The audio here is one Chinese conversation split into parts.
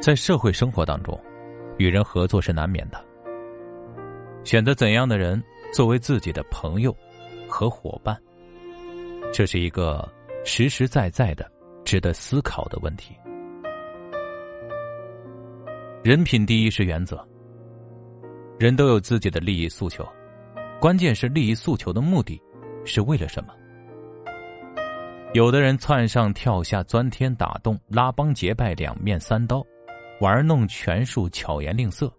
在社会生活当中，与人合作是难免的。选择怎样的人作为自己的朋友和伙伴，这是一个实实在在的、值得思考的问题。人品第一是原则。人都有自己的利益诉求，关键是利益诉求的目的是为了什么？有的人窜上跳下、钻天打洞、拉帮结派、两面三刀。玩弄权术、巧言令色，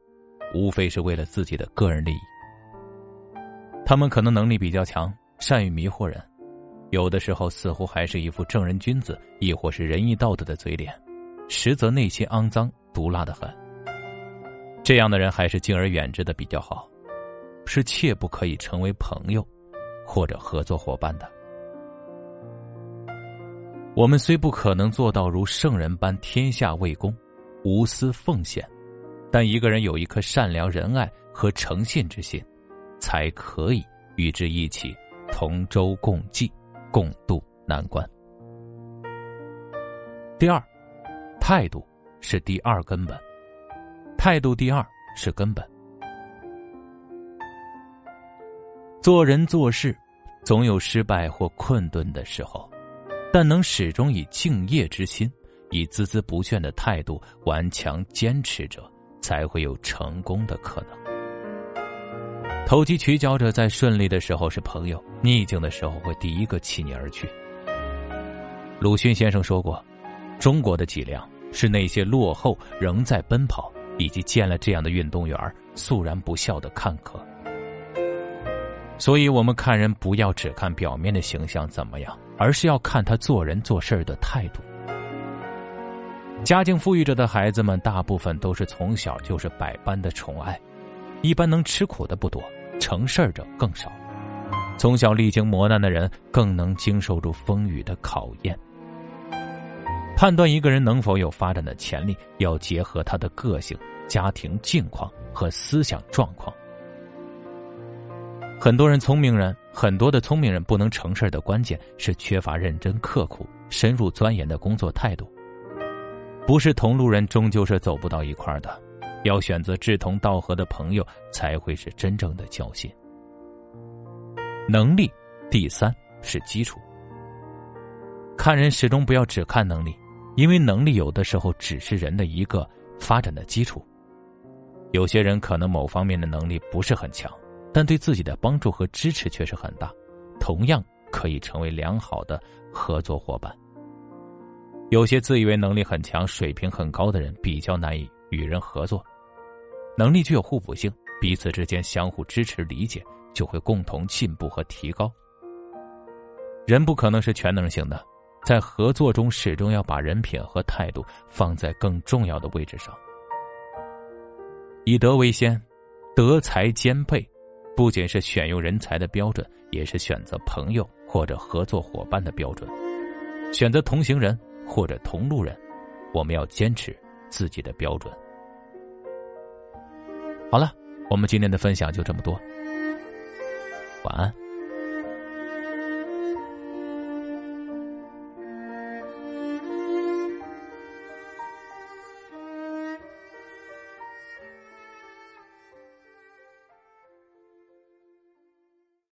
无非是为了自己的个人利益。他们可能能力比较强，善于迷惑人，有的时候似乎还是一副正人君子，亦或是仁义道德的嘴脸，实则内心肮脏、毒辣的很。这样的人还是敬而远之的比较好，是切不可以成为朋友或者合作伙伴的。我们虽不可能做到如圣人般天下为公。无私奉献，但一个人有一颗善良仁爱和诚信之心，才可以与之一起同舟共济，共度难关。第二，态度是第二根本，态度第二是根本。做人做事，总有失败或困顿的时候，但能始终以敬业之心。以孜孜不倦的态度顽强坚持着，才会有成功的可能。投机取巧者在顺利的时候是朋友，逆境的时候会第一个弃你而去。鲁迅先生说过：“中国的脊梁是那些落后仍在奔跑，以及见了这样的运动员肃然不笑的看客。”所以，我们看人不要只看表面的形象怎么样，而是要看他做人做事的态度。家境富裕着的孩子们，大部分都是从小就是百般的宠爱，一般能吃苦的不多，成事儿者更少。从小历经磨难的人，更能经受住风雨的考验。判断一个人能否有发展的潜力，要结合他的个性、家庭境况和思想状况。很多人聪明人，很多的聪明人不能成事的关键是缺乏认真刻苦、深入钻研的工作态度。不是同路人，终究是走不到一块的。要选择志同道合的朋友，才会是真正的交心。能力，第三是基础。看人始终不要只看能力，因为能力有的时候只是人的一个发展的基础。有些人可能某方面的能力不是很强，但对自己的帮助和支持却是很大，同样可以成为良好的合作伙伴。有些自以为能力很强、水平很高的人，比较难以与人合作。能力具有互补性，彼此之间相互支持、理解，就会共同进步和提高。人不可能是全能性的，在合作中始终要把人品和态度放在更重要的位置上。以德为先，德才兼备，不仅是选用人才的标准，也是选择朋友或者合作伙伴的标准。选择同行人。或者同路人，我们要坚持自己的标准。好了，我们今天的分享就这么多，晚安。